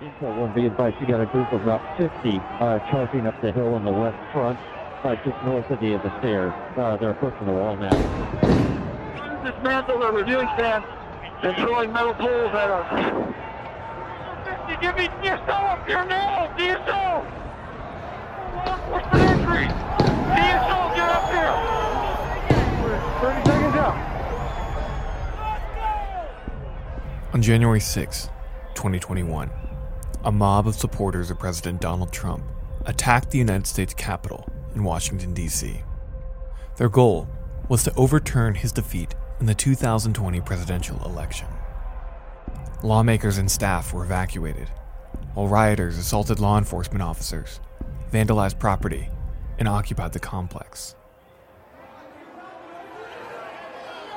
Intel one be advised, you got a group of about 50 uh, charging up the hill on the west front, uh, just north of the, of the stairs. Uh, they're approaching the wall now. Dismantle the reviewing stand and throwing metal poles at us. 50, Give me DSO up here now! DSO! What's the entry? DSO, get up here! 30 seconds out. On January 6, 2021, a mob of supporters of President Donald Trump attacked the United States Capitol in Washington, D.C. Their goal was to overturn his defeat in the 2020 presidential election. Lawmakers and staff were evacuated, while rioters assaulted law enforcement officers, vandalized property, and occupied the complex.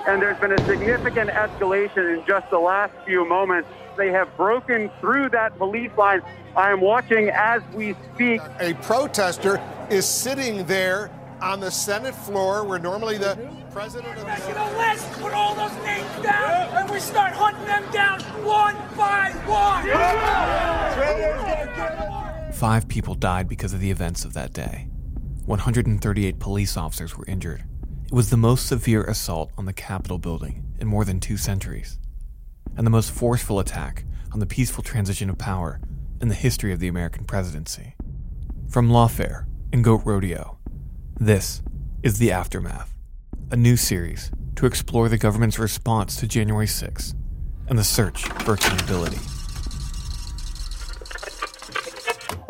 and there's been a significant escalation in just the last few moments. They have broken through that police line. I am watching as we speak. A protester is sitting there on the Senate floor where normally the president of the Making a list, put all those names down, and we start hunting them down one by one. Five people died because of the events of that day. 138 police officers were injured. It was the most severe assault on the Capitol building in more than two centuries, and the most forceful attack on the peaceful transition of power in the history of the American presidency. From Lawfare and Goat Rodeo, this is The Aftermath, a new series to explore the government's response to January 6 and the search for accountability.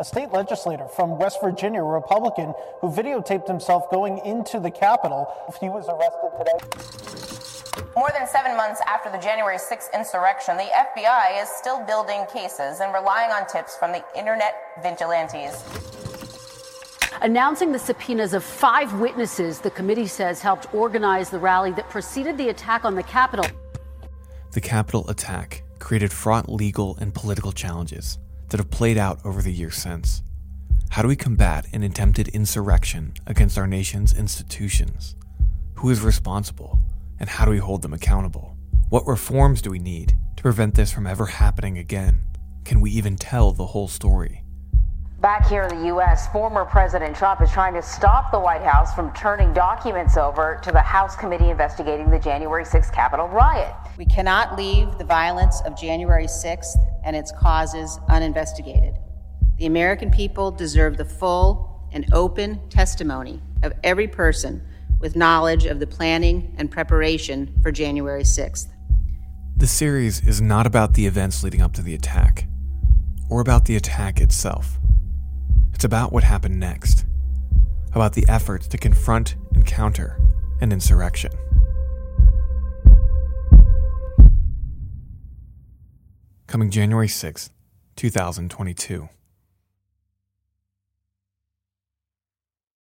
a state legislator from West Virginia, a Republican, who videotaped himself going into the Capitol. He was arrested today. More than seven months after the January 6th insurrection, the FBI is still building cases and relying on tips from the internet vigilantes. Announcing the subpoenas of five witnesses the committee says helped organize the rally that preceded the attack on the Capitol. The Capitol attack created fraught legal and political challenges that have played out over the years since. How do we combat an attempted insurrection against our nation's institutions? Who is responsible, and how do we hold them accountable? What reforms do we need to prevent this from ever happening again? Can we even tell the whole story? Back here in the U.S., former President Trump is trying to stop the White House from turning documents over to the House committee investigating the January 6th Capitol riot. We cannot leave the violence of January 6th and its causes uninvestigated. The American people deserve the full and open testimony of every person with knowledge of the planning and preparation for January 6th. The series is not about the events leading up to the attack, or about the attack itself. It's about what happened next, about the efforts to confront and counter an insurrection. Coming January 6th, 2022.